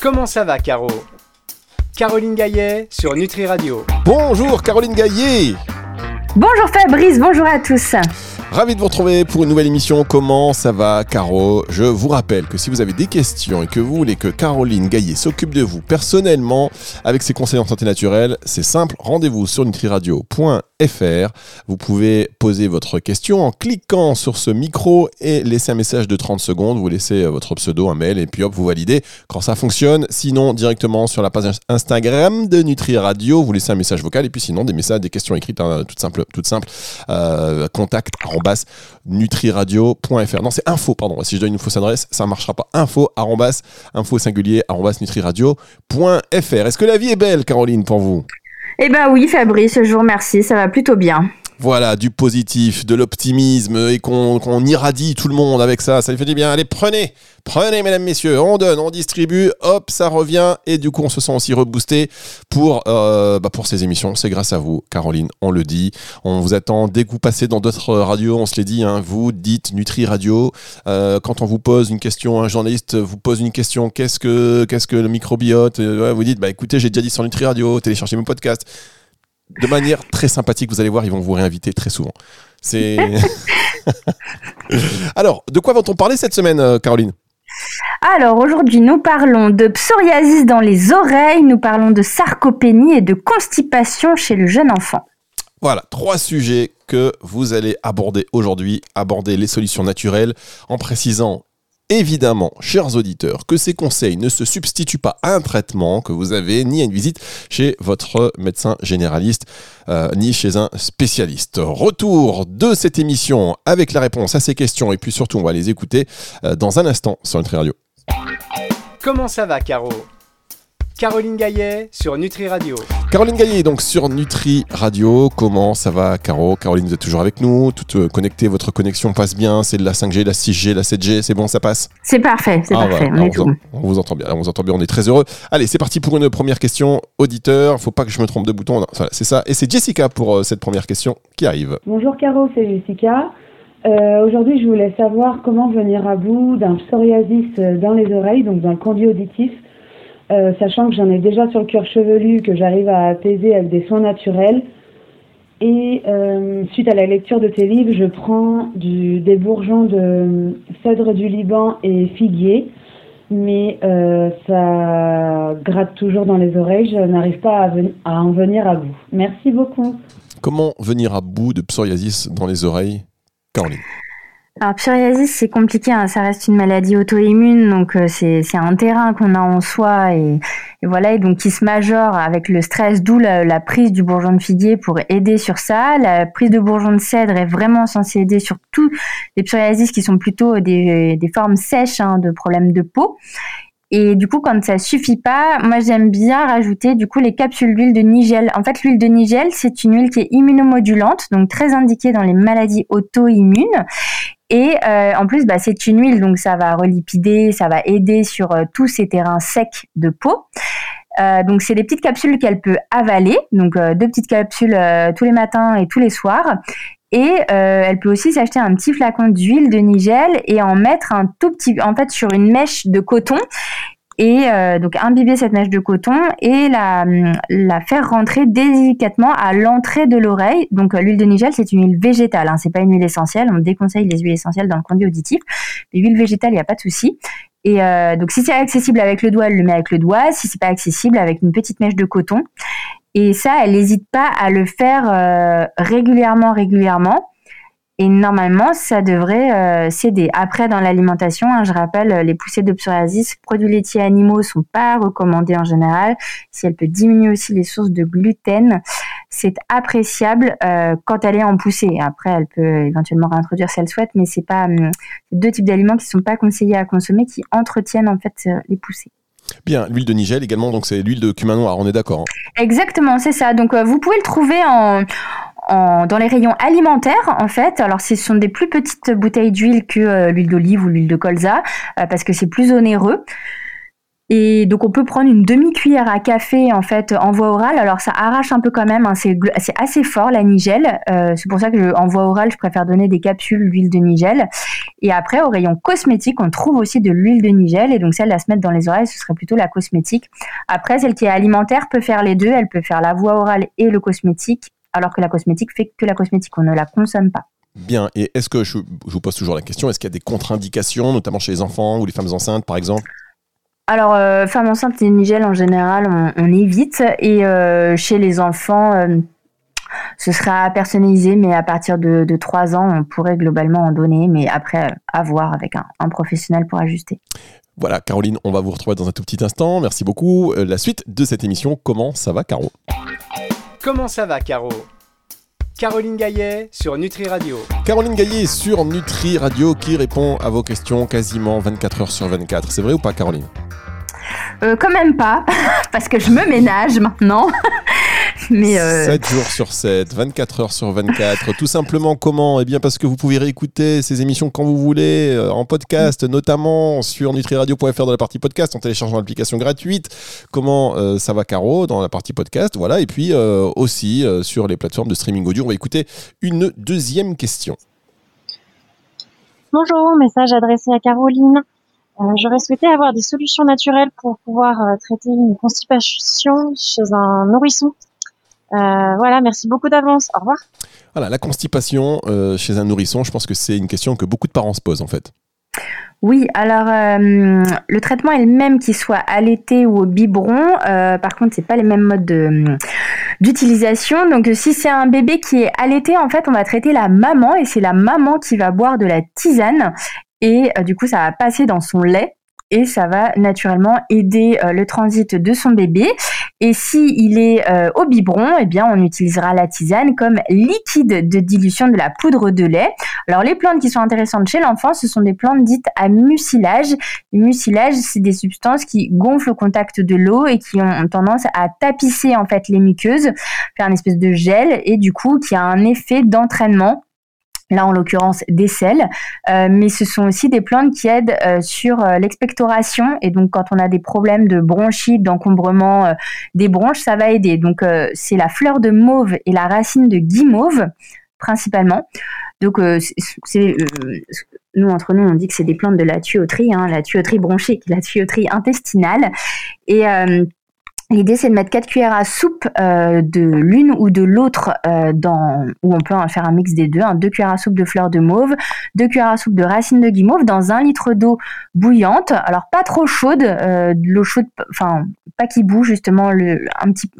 Comment ça va, Caro? Caroline Gaillet sur Nutri Radio. Bonjour Caroline Gaillet Bonjour Fabrice, bonjour à tous. Ravi de vous retrouver pour une nouvelle émission. Comment ça va, Caro? Je vous rappelle que si vous avez des questions et que vous voulez que Caroline Gaillet s'occupe de vous personnellement avec ses conseils en santé naturelle, c'est simple. Rendez-vous sur nutriradio.fr. Vous pouvez poser votre question en cliquant sur ce micro et laisser un message de 30 secondes. Vous laissez votre pseudo, un mail et puis hop, vous validez quand ça fonctionne. Sinon, directement sur la page Instagram de Nutri Radio, vous laissez un message vocal et puis sinon des messages, des questions écrites, hein, toutes simples, toutes simples. Euh, contact nutriradio.fr. Non, c'est info, pardon. Si je donne une fausse adresse, ça ne marchera pas. Info, arrobas, info singulier, arrobas, nutriradio.fr. Est-ce que la vie est belle, Caroline, pour vous? Eh ben oui, Fabrice, je vous remercie. Ça va plutôt bien voilà, du positif, de l'optimisme et qu'on irradie tout le monde avec ça. Ça lui fait du bien. Allez, prenez, prenez, mesdames, messieurs. On donne, on distribue, hop, ça revient. Et du coup, on se sent aussi reboosté pour, euh, bah, ces émissions. C'est grâce à vous, Caroline, on le dit. On vous attend dès que vous passez dans d'autres radios. On se l'est dit, hein, vous dites Nutri Radio. Euh, quand on vous pose une question, un journaliste vous pose une question qu'est-ce que, qu'est-ce que le microbiote euh, Vous dites, bah écoutez, j'ai déjà dit sur Nutri Radio, téléchargez mon podcast de manière très sympathique. Vous allez voir, ils vont vous réinviter très souvent. C'est. Alors, de quoi va-t-on parler cette semaine, euh, Caroline? Alors aujourd'hui, nous parlons de psoriasis dans les oreilles, nous parlons de sarcopénie et de constipation chez le jeune enfant. Voilà, trois sujets que vous allez aborder aujourd'hui, aborder les solutions naturelles en précisant évidemment, chers auditeurs, que ces conseils ne se substituent pas à un traitement que vous avez, ni à une visite chez votre médecin généraliste, euh, ni chez un spécialiste. Retour de cette émission avec la réponse à ces questions, et puis surtout, on va les écouter euh, dans un instant sur Nutri Radio. Comment ça va, Caro? Caroline Gaillet sur Nutri Radio. Caroline Gaillet, donc sur Nutri Radio. Comment ça va, Caro? Caroline, vous êtes toujours avec nous. Tout euh, connecté, votre connexion passe bien. C'est de la 5G, la 6G, la 7G, c'est bon, ça passe? C'est parfait, c'est ah, parfait. on, vous entend bien, on vous entend bien, on est très heureux. Allez, c'est parti pour une première question. Auditeur, faut pas que je me trompe de bouton. c'est ça. Et c'est Jessica pour euh, cette première question qui arrive. Bonjour, Caro, c'est Jessica. Euh, aujourd'hui, je voulais savoir comment venir à bout d'un psoriasis dans les oreilles, donc d'un conduit auditif. Euh, sachant que j'en ai déjà sur le cuir chevelu, que j'arrive à apaiser avec des soins naturels. Et euh, suite à la lecture de tes livres, je prends des bourgeons de cèdre du Liban et figuier, mais euh, ça gratte toujours dans les oreilles, je n'arrive pas à, en venir à bout. Merci beaucoup. Comment venir à bout de psoriasis dans les oreilles, Caroline? Alors psoriasis c'est compliqué, hein. ça reste une maladie auto-immune, donc euh, c'est un terrain qu'on a en soi et, voilà, et donc qui se majore avec le stress, d'où la, prise du bourgeon de figuier pour aider sur ça. La prise de bourgeon de cèdre est vraiment censée aider sur tous les psoriasis qui sont plutôt des, des formes sèches hein, de problèmes de peau. Et du coup, quand ça suffit pas, moi j'aime bien rajouter du coup les capsules d'huile de nigel. En fait, l'huile de nigel, c'est une huile qui est immunomodulante, donc très indiquée dans les maladies auto-immunes. Et euh, en plus, bah, c'est une huile, donc ça va relipider, ça va aider sur euh, tous ces terrains secs de peau. Euh, donc c'est des petites capsules qu'elle peut avaler, donc deux petites capsules tous les matins et tous les soirs. Et elle peut aussi s'acheter un petit flacon d'huile de nigel et en mettre un tout petit, en fait, sur une mèche de coton et euh, donc imbiber cette mèche de coton et la, la faire rentrer délicatement à l'entrée de l'oreille. Donc euh, l'huile de nigel c'est une huile végétale, hein, c'est pas une huile essentielle. On déconseille les huiles essentielles dans le conduit auditif. Les huiles végétales, il n'y a pas de souci. Et euh, donc si c'est accessible avec le doigt, elle le met avec le doigt. Si c'est pas accessible, avec une petite mèche de coton. Et ça, elle n'hésite pas à le faire régulièrement, régulièrement. Et normalement, ça devrait euh, céder. Après, dans l'alimentation, hein, je rappelle, euh, les poussées de psoriasis, produits laitiers animaux sont pas recommandés en général. Si elle peut diminuer aussi les sources de gluten, c'est appréciable euh, quand elle est en poussée. Après, elle peut éventuellement réintroduire si elle souhaite, mais c'est pas hum, deux types d'aliments qui sont pas conseillés à consommer, qui entretiennent en fait les poussées. Bien, l'huile de Nigel également, donc c'est l'huile de cumin noir, on est d'accord. Hein. Exactement, c'est ça. Donc vous pouvez le trouver en, dans les rayons alimentaires, en fait, alors ce sont des plus petites bouteilles d'huile que euh, l'huile d'olive ou l'huile de colza, euh, parce que c'est plus onéreux. Et donc on peut prendre une demi-cuillère à café en fait en voie orale. Alors ça arrache un peu quand même, hein. c'est assez fort la nigelle. Euh, c'est pour ça que je, en voie orale je préfère donner des capsules d'huile de nigelle. Et après au rayon cosmétique on trouve aussi de l'huile de nigelle et donc celle à se mettre dans les oreilles ce serait plutôt la cosmétique. Après celle qui est alimentaire peut faire les deux, elle peut faire la voie orale et le cosmétique alors que la cosmétique fait que la cosmétique, on ne la consomme pas. Bien, et est-ce que, je, vous pose toujours la question, est-ce qu'il y a des contre-indications, notamment chez les enfants ou les femmes enceintes par exemple? Alors, euh, femmes enceintes et nigel en général, on, évite. Et euh, chez les enfants, euh, ce sera personnalisé, mais à partir de, de, 3 ans, on pourrait globalement en donner, mais après, à voir avec un, un, professionnel pour ajuster. Voilà, Caroline, on va vous retrouver dans un tout petit instant. Merci beaucoup. la suite de cette émission, comment ça va, Caro? Comment ça va, Caro Caroline Gaillet sur Nutri Radio. Caroline Gaillet sur Nutri Radio qui répond à vos questions quasiment 24 heures sur 24. C'est vrai ou pas, Caroline? Euh, Quand même pas, parce que je me ménage maintenant. Mais 7 euh, jours sur 7, 24 heures sur 24. Tout simplement comment? Eh bien parce que vous pouvez réécouter ces émissions quand vous voulez, euh, en podcast, notamment sur nutriradio.fr dans la partie podcast, en téléchargeant l'application gratuite. Comment euh, ça va Caro dans la partie podcast, voilà. Et puis aussi sur les plateformes de streaming audio. On va écouter une deuxième question. Bonjour, message adressé à Caroline. J'aurais souhaité avoir des solutions naturelles pour pouvoir traiter une constipation chez un nourrisson euh, voilà, merci beaucoup d'avance. Au revoir. Voilà, la constipation euh, chez un nourrisson, je pense que c'est une question que beaucoup de parents se posent en fait. Oui, alors euh, le traitement est le même qu'il soit allaité ou au biberon. par contre, c'est pas les mêmes modes d'utilisation. Donc, si c'est un bébé qui est allaité, en fait, on va traiter la maman et c'est la maman qui va boire de la tisane et du coup, ça va passer dans son lait et ça va naturellement aider le transit de son bébé. Et si il est euh, au biberon, eh bien, on utilisera la tisane comme liquide de dilution de la poudre de lait. Alors, les plantes qui sont intéressantes chez l'enfant, ce sont des plantes dites à mucilage. Les mucilages, c'est des substances qui gonflent au contact de l'eau et qui ont tendance à tapisser, en fait, les muqueuses, faire une espèce de gel et du coup, qui a un effet d'entraînement là en l'occurrence des sels, euh, mais ce sont aussi des plantes qui aident euh, sur euh, l'expectoration et donc quand on a des problèmes de bronchite, d'encombrement des bronches, ça va aider. Donc c'est la fleur de mauve et la racine de guimauve principalement. Donc nous entre nous on dit que c'est des plantes de la tuyauterie, hein, la tuyauterie bronchique, la tuyauterie intestinale et L'idée, c'est de mettre 4 cuillères à soupe euh, de l'une ou de l'autre, euh, dans où on peut en faire un mix des deux. 2 hein. cuillères à soupe de fleurs de mauve, 2 cuillères à soupe de racines de guimauve dans un litre d'eau bouillante. Alors, pas trop chaude, euh, l'eau chaude, enfin, pas qui boue, justement, le, un petit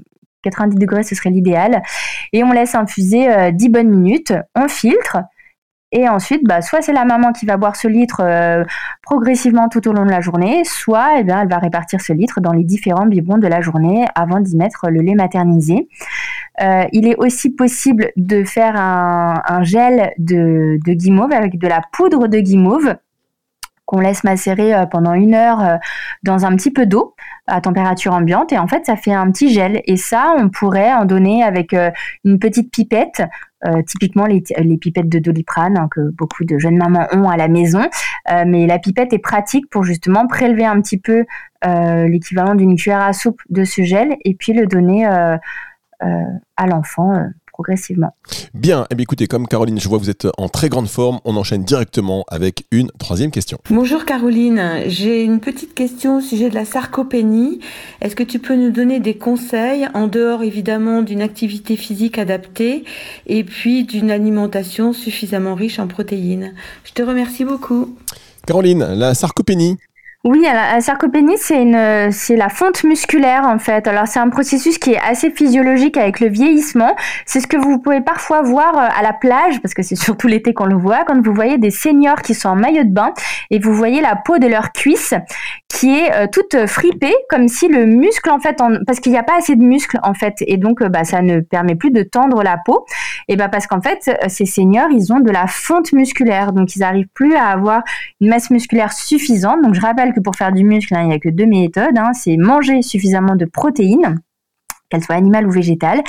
90 degrés, ce serait l'idéal. Et on laisse infuser 10 bonnes minutes. On filtre. Et ensuite, bah, soit c'est la maman qui va boire ce litre euh, progressivement tout au long de la journée, soit eh elle va répartir ce litre dans les différents biberons de la journée avant d'y mettre le lait maternisé. Euh, il est aussi possible de faire un, gel de guimauve avec de la poudre de guimauve qu'on laisse macérer euh, pendant une heure dans un petit peu d'eau à température ambiante et en fait ça fait un petit gel et ça on pourrait en donner avec une petite pipette euh, typiquement les, pipettes de doliprane hein, que beaucoup de jeunes mamans ont à la maison. Euh, mais la pipette est pratique pour justement prélever un petit peu euh, l'équivalent d'une cuillère à soupe de ce gel et puis le donner à l'enfant progressivement. Bien, eh bien, écoutez, comme Caroline, je vois que vous êtes en très grande forme, on enchaîne directement avec une troisième question. Bonjour Caroline, j'ai une petite question au sujet de la sarcopénie. Est-ce que tu peux nous donner des conseils, en dehors évidemment d'une activité physique adaptée et puis d'une alimentation suffisamment riche en protéines? Je te remercie beaucoup. Caroline, la sarcopénie, oui, la sarcopénie, c'est une, c'est la fonte musculaire en fait. Alors c'est un processus qui est assez physiologique avec le vieillissement. C'est ce que vous pouvez parfois voir euh, à la plage, parce que c'est surtout l'été qu'on le voit, quand vous voyez des seniors qui sont en maillot de bain et vous voyez la peau de leurs cuisses qui est euh, toute fripée, comme si le muscle en fait, parce qu'il n'y a pas assez de muscle en fait, et donc euh, bah, ça ne permet plus de tendre la peau. Et bah parce qu'en fait, ces seniors, ils ont de la fonte musculaire, donc ils n'arrivent plus à avoir une masse musculaire suffisante. Donc je rappelle que pour faire du muscle, hein, il n'y a que deux méthodes. Hein. c'est manger suffisamment de protéines qu'elles soient animales ou végétales,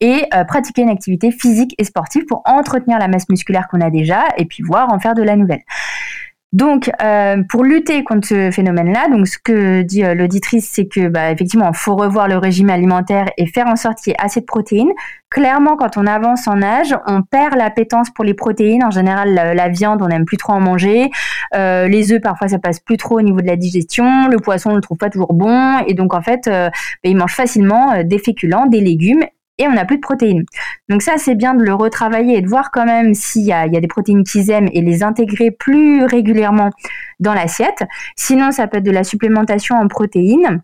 et euh, pratiquer une activité physique et sportive pour entretenir la masse musculaire qu'on a déjà, et puis voir en faire de la nouvelle. Donc, euh, pour lutter contre ce phénomène-là, donc ce que dit euh, l'auditrice, c'est que bah, effectivement, il faut revoir le régime alimentaire et faire en sorte qu'il y ait assez de protéines. Clairement, quand on avance en âge, on perd l'appétence pour les protéines. En général, la, viande, on n'aime plus trop en manger. Euh, les œufs, parfois, ça passe plus trop au niveau de la digestion. Le poisson, on le trouve pas toujours bon. Et donc, en fait, bah, ils mangent facilement des féculents, des légumes et on n'a plus de protéines. Donc ça, c'est bien de le retravailler et de voir quand même s'il y, a, des protéines qu'ils aiment et les intégrer plus régulièrement dans l'assiette. Sinon, ça peut être de la supplémentation en protéines.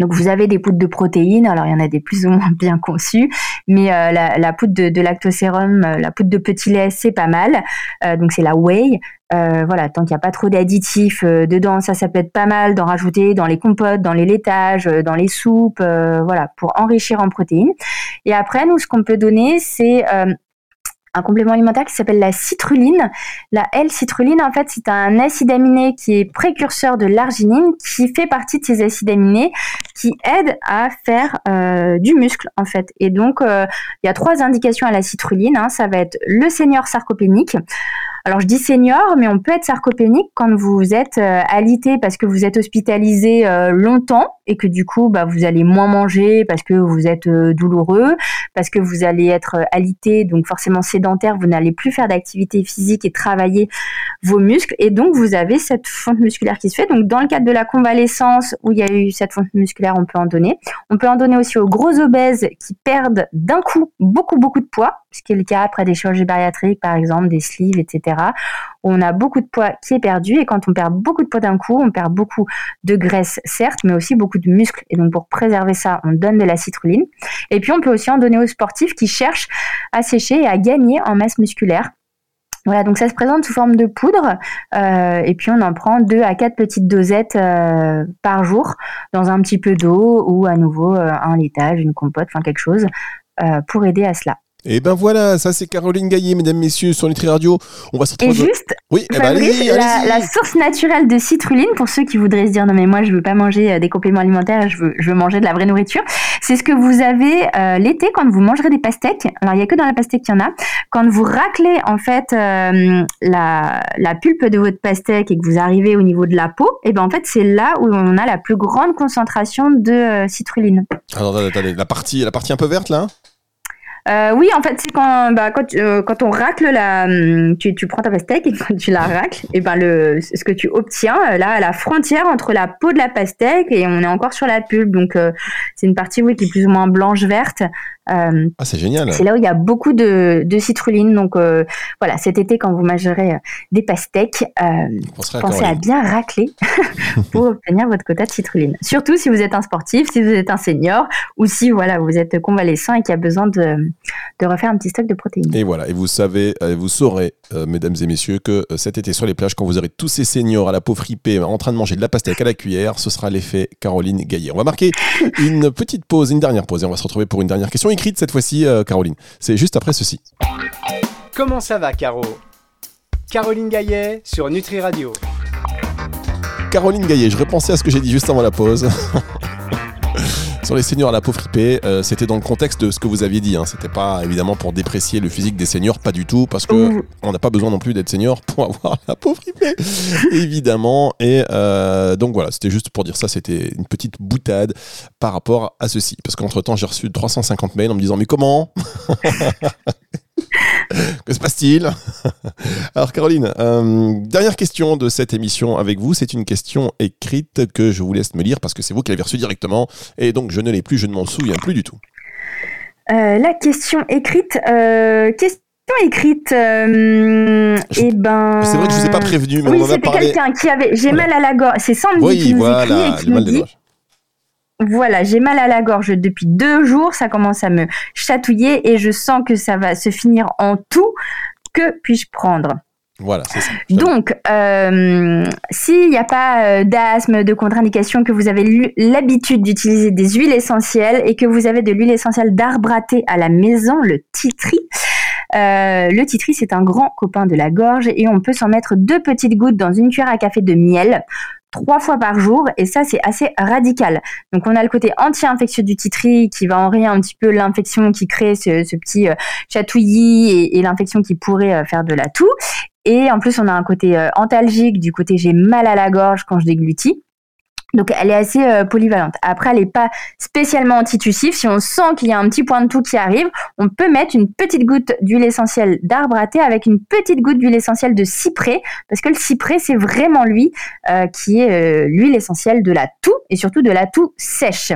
Donc vous avez des poudres de protéines, alors il y en a des plus ou moins bien conçues, mais euh, la, poudre de, lactosérum, euh, la poudre de petit lait, c'est pas mal. Euh, donc c'est la whey. voilà, tant qu'il n'y a pas trop d'additifs dedans, ça, ça peut être pas mal d'en rajouter dans les compotes, dans les laitages, dans les soupes, voilà, pour enrichir en protéines. Et après, nous, ce qu'on peut donner, c'est un complément alimentaire qui s'appelle la citruline. La L-citruline, en fait, c'est un acide aminé qui est précurseur de l'arginine, qui fait partie de ces acides aminés qui aident à faire euh, du muscle, en fait. Et donc, euh, il y a trois indications à la citruline. Hein. Ça va être le senior sarcopénique. Alors je dis senior, mais on peut être sarcopénique quand vous êtes euh, alité parce que vous êtes hospitalisé euh, longtemps et que du coup bah, vous allez moins manger parce que vous êtes euh, douloureux, parce que vous allez être alité, donc forcément sédentaire, vous n'allez plus faire d'activité physique et travailler vos muscles et donc vous avez cette fonte musculaire qui se fait. Donc dans le cadre de la convalescence où il y a eu cette fonte musculaire, on peut en donner. On peut en donner aussi aux gros obèses qui perdent d'un coup beaucoup beaucoup de poids, ce qui est le cas après des chirurgies bariatriques par exemple, des sleeves, etc on a beaucoup de poids qui est perdu et quand on perd beaucoup de poids d'un coup, on perd beaucoup de graisse certes, mais aussi beaucoup de muscles. Et donc pour préserver ça, on donne de la citruline. Et puis on peut aussi en donner aux sportifs qui cherchent à sécher et à gagner en masse musculaire. Voilà, donc ça se présente sous forme de poudre, euh, et puis on en prend deux à quatre petites dosettes euh, par jour dans un petit peu d'eau ou à nouveau euh, un laitage, une compote, enfin quelque chose pour aider à cela. Et ben voilà, ça c'est Caroline Gaillet, mesdames, messieurs, sur Nutri Radio. On va se retrouver. Et juste, oui, eh ben, la, source naturelle de citruline, pour ceux qui voudraient se dire non mais moi je veux pas manger euh, des compléments alimentaires, je veux, je veux manger de la vraie nourriture, c'est ce que vous avez euh, l'été quand vous mangerez des pastèques. Alors il y a que dans la pastèque qu'il y en a. Quand vous raclez en fait euh, la, la, pulpe de votre pastèque et que vous arrivez au niveau de la peau, et ben en fait c'est là où on a la plus grande concentration de citrulline. Alors attendez, la partie, la partie un peu verte là? Euh, oui, en fait, c'est quand, bah, quand, euh, on racle la, hum, tu, prends ta pastèque et quand tu la racles, et ben le, ce que tu obtiens euh, là à la frontière entre la peau de la pastèque et on est encore sur la pulpe, donc euh, c'est une partie oui qui est plus ou moins blanche verte. Euh, ah, c'est génial. C'est là où il y a beaucoup de, de citrulline. Donc euh, voilà, cet été, quand vous mangerez euh, des pastèques, pensez à, bien racler pour obtenir votre quota de citrulline. Surtout si vous êtes un sportif, si vous êtes un senior ou si voilà, vous êtes convalescent et qu'il y a besoin de, de, refaire un petit stock de protéines. Et voilà, et vous savez, vous saurez, mesdames et messieurs, que cet été sur les plages, quand vous aurez tous ces seniors à la peau fripée en train de manger de la pastèque à la cuillère, ce sera l'effet Caroline Gaillet. On va marquer une petite pause, une dernière pause et on va se retrouver pour une dernière question écrite cette fois-ci, euh, Caroline. C'est juste après ceci. Comment ça va, Caro? Caroline Gaillet sur Nutri Radio. Caroline Gaillet, je repensais à ce que j'ai dit juste avant la pause. sur les seniors à la peau fripée, euh, c'était dans le contexte de ce que vous aviez dit. Hein. C'était pas évidemment pour déprécier le physique des seniors, pas du tout, parce que on n'a pas besoin non plus d'être senior pour avoir la peau fripée, évidemment. Et euh, donc voilà, c'était juste pour dire ça. C'était une petite boutade par rapport à ceci, parce qu'entre temps j'ai reçu 350 mails en me disant mais comment? que se passe-t-il? Alors Caroline, euh, dernière question de cette émission avec vous. C'est une question écrite que je vous laisse me lire parce que c'est vous qui l'avez reçue directement et donc je ne l'ai plus, je ne m'en souviens plus du tout. Euh, la question écrite, euh, question écrite, euh, eh ben. C'est vrai que je vous ai pas prévenu, mais oui, on en a parlé. quelqu'un qui avait. J'ai mal à la gorge. C'est Sandy oui, qui nous voilà, écrit et qui nous dit. Voilà, j'ai mal à la gorge depuis deux jours, ça commence à me chatouiller et je sens que ça va se finir en tout. Que puis-je prendre? Voilà, c'est ça. Donc, euh, s'il n'y a pas euh, d'asthme, de contre-indication, que vous avez l'habitude d'utiliser des huiles essentielles et que vous avez de l'huile essentielle d'arbre à la maison, le titri, euh, le titri, c'est un grand copain de la gorge et on peut s'en mettre deux petites gouttes dans une cuillère à café de miel trois fois par jour et ça c'est assez radical. Donc on a le côté anti-infectieux du titri qui va enrayer un petit peu l'infection qui crée ce, petit chatouillis et, l'infection qui pourrait faire de la toux Et en plus, on a un côté euh, antalgique, du côté j'ai mal à la gorge quand je déglutis. Donc elle est assez euh, polyvalente. Après, elle n'est pas spécialement antitussive. Si on sent qu'il y a un petit point de tout qui arrive, on peut mettre une petite goutte d'huile essentielle d'arbre à thé avec une petite goutte d'huile essentielle de cyprès, parce que le cyprès, c'est vraiment lui euh, qui est euh, l'huile essentielle de la toux et surtout de la toux sèche.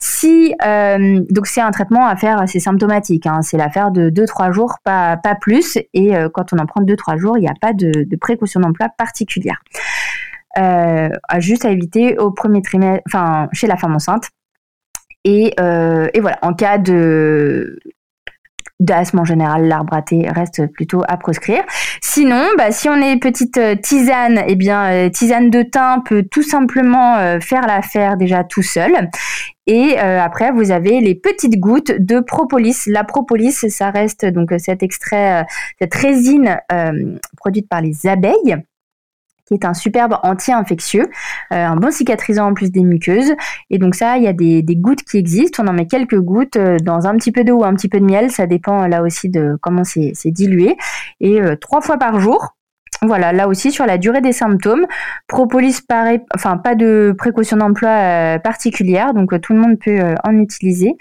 Si donc c'est un traitement à faire, c'est symptomatique, hein, c'est l'affaire de 2-3 jours, pas, plus. Et quand on en prend 2-3 jours, il n'y a pas de précaution d'emploi particulière euh, juste à éviter au premier trimestre, enfin chez la femme enceinte. Et, euh, et voilà, en cas de d'asthme en général, l'arbre à thé reste plutôt à proscrire. Sinon, bah, si on est petite euh, tisane, eh bien, tisane de thym peut tout simplement faire l'affaire déjà tout seul. Et après, vous avez les petites gouttes de propolis. La propolis, ça reste donc cet extrait, cette résine produite par les abeilles qui est un superbe anti-infectieux, euh, un bon cicatrisant en plus des muqueuses. Et donc ça, il y a des, gouttes qui existent. On en met quelques gouttes euh, dans un petit peu d'eau ou un petit peu de miel. Ça dépend là aussi de comment c'est dilué. Et euh, trois fois par jour. Voilà, là aussi sur la durée des symptômes, propolis pareil, enfin pas de précaution d'emploi particulière, donc tout le monde peut en utiliser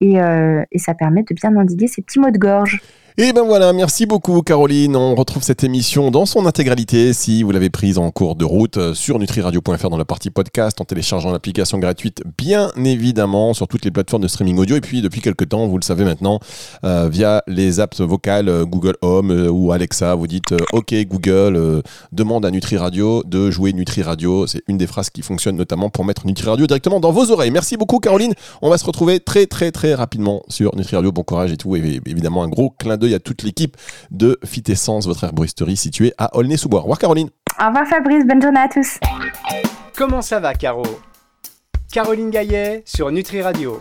et, et ça permet de bien endiguer ces petits maux de gorge. Et ben voilà, merci beaucoup Caroline. On retrouve cette émission dans son intégralité si vous l'avez prise en cours de route euh, sur nutriradio.fr dans la partie podcast en téléchargeant l'application gratuite bien évidemment sur toutes les plateformes de streaming audio et puis depuis quelques temps, vous le savez maintenant, euh, via les apps vocales euh, Google Home ou Alexa, vous dites OK Google, demande à NutriRadio de jouer NutriRadio. C'est une des phrases qui fonctionne notamment pour mettre NutriRadio directement dans vos oreilles. Merci beaucoup Caroline. On va se retrouver très très très rapidement sur NutriRadio. Bon courage et tout. Et évidemment un gros clin d'œil il y a toute l'équipe de Fitessence, votre herboristerie située à Aulnay-sous-Bois. Au revoir Caroline. Au revoir Fabrice, bonne journée à tous. Comment ça va Caro? Caroline Gaillet sur Nutri Radio.